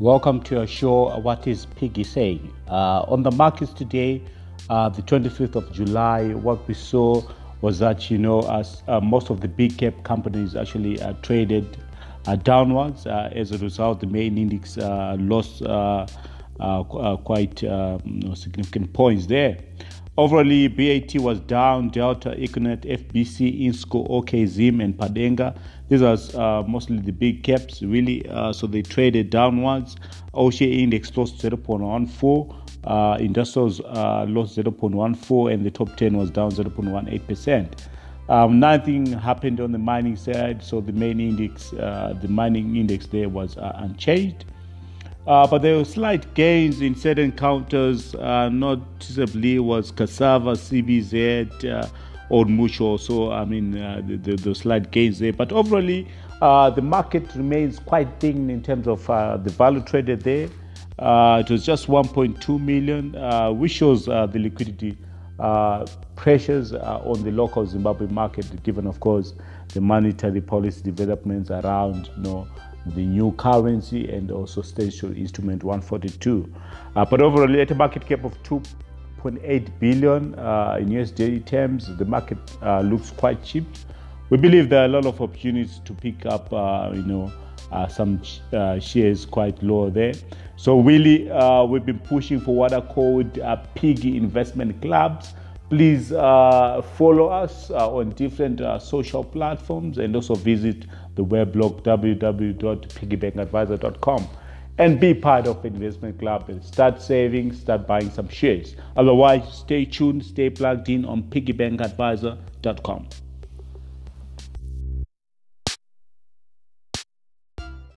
Welcome to our show, What is Piggy Saying? Uh, on the markets today, uh, the 25th of July, what we saw was that, you know, as uh, most of the big cap companies actually uh, traded uh, downwards. Uh, as a result, the main index lost quite um, significant points there. Overall, BAT was down, Delta, Econet, FBC, Insco, OK, Zim, and Padenga. These are uh, mostly the big caps, really. Uh, so they traded downwards. All Share index lost 0.14. Uh, industrials uh, lost 0.14, and the top 10 was down 0.18%. Um, nothing happened on the mining side, so the main index, uh, the mining index there was uh, unchanged. Uh, but there were slight gains in certain counters. Uh, noticeably was cassava, CBZ, uh, Old Mutual. So, I mean, uh, the, the, the, slight gains there. But overall, uh, the market remains quite thin in terms of uh, the value traded there. Uh, it was just 1.2 million, which shows the liquidity pressures on the local Zimbabwe market, given, of course, the monetary policy developments around, you know, the new currency and also statutory instrument 142. Uh, but overall, at a market cap of 2.8 billion uh, in USD terms, the market uh, looks quite cheap. We believe there are a lot of opportunities to pick up, uh, you know, uh, some uh, shares quite low there. So really, we've been pushing for what are called piggy investment clubs please uh, follow us uh, on different uh, social platforms and also visit the weblog www.piggybankadvisor.com and be part of investment club and start saving start buying some shares. Otherwise stay tuned stay plugged in on piggybankadvisor.com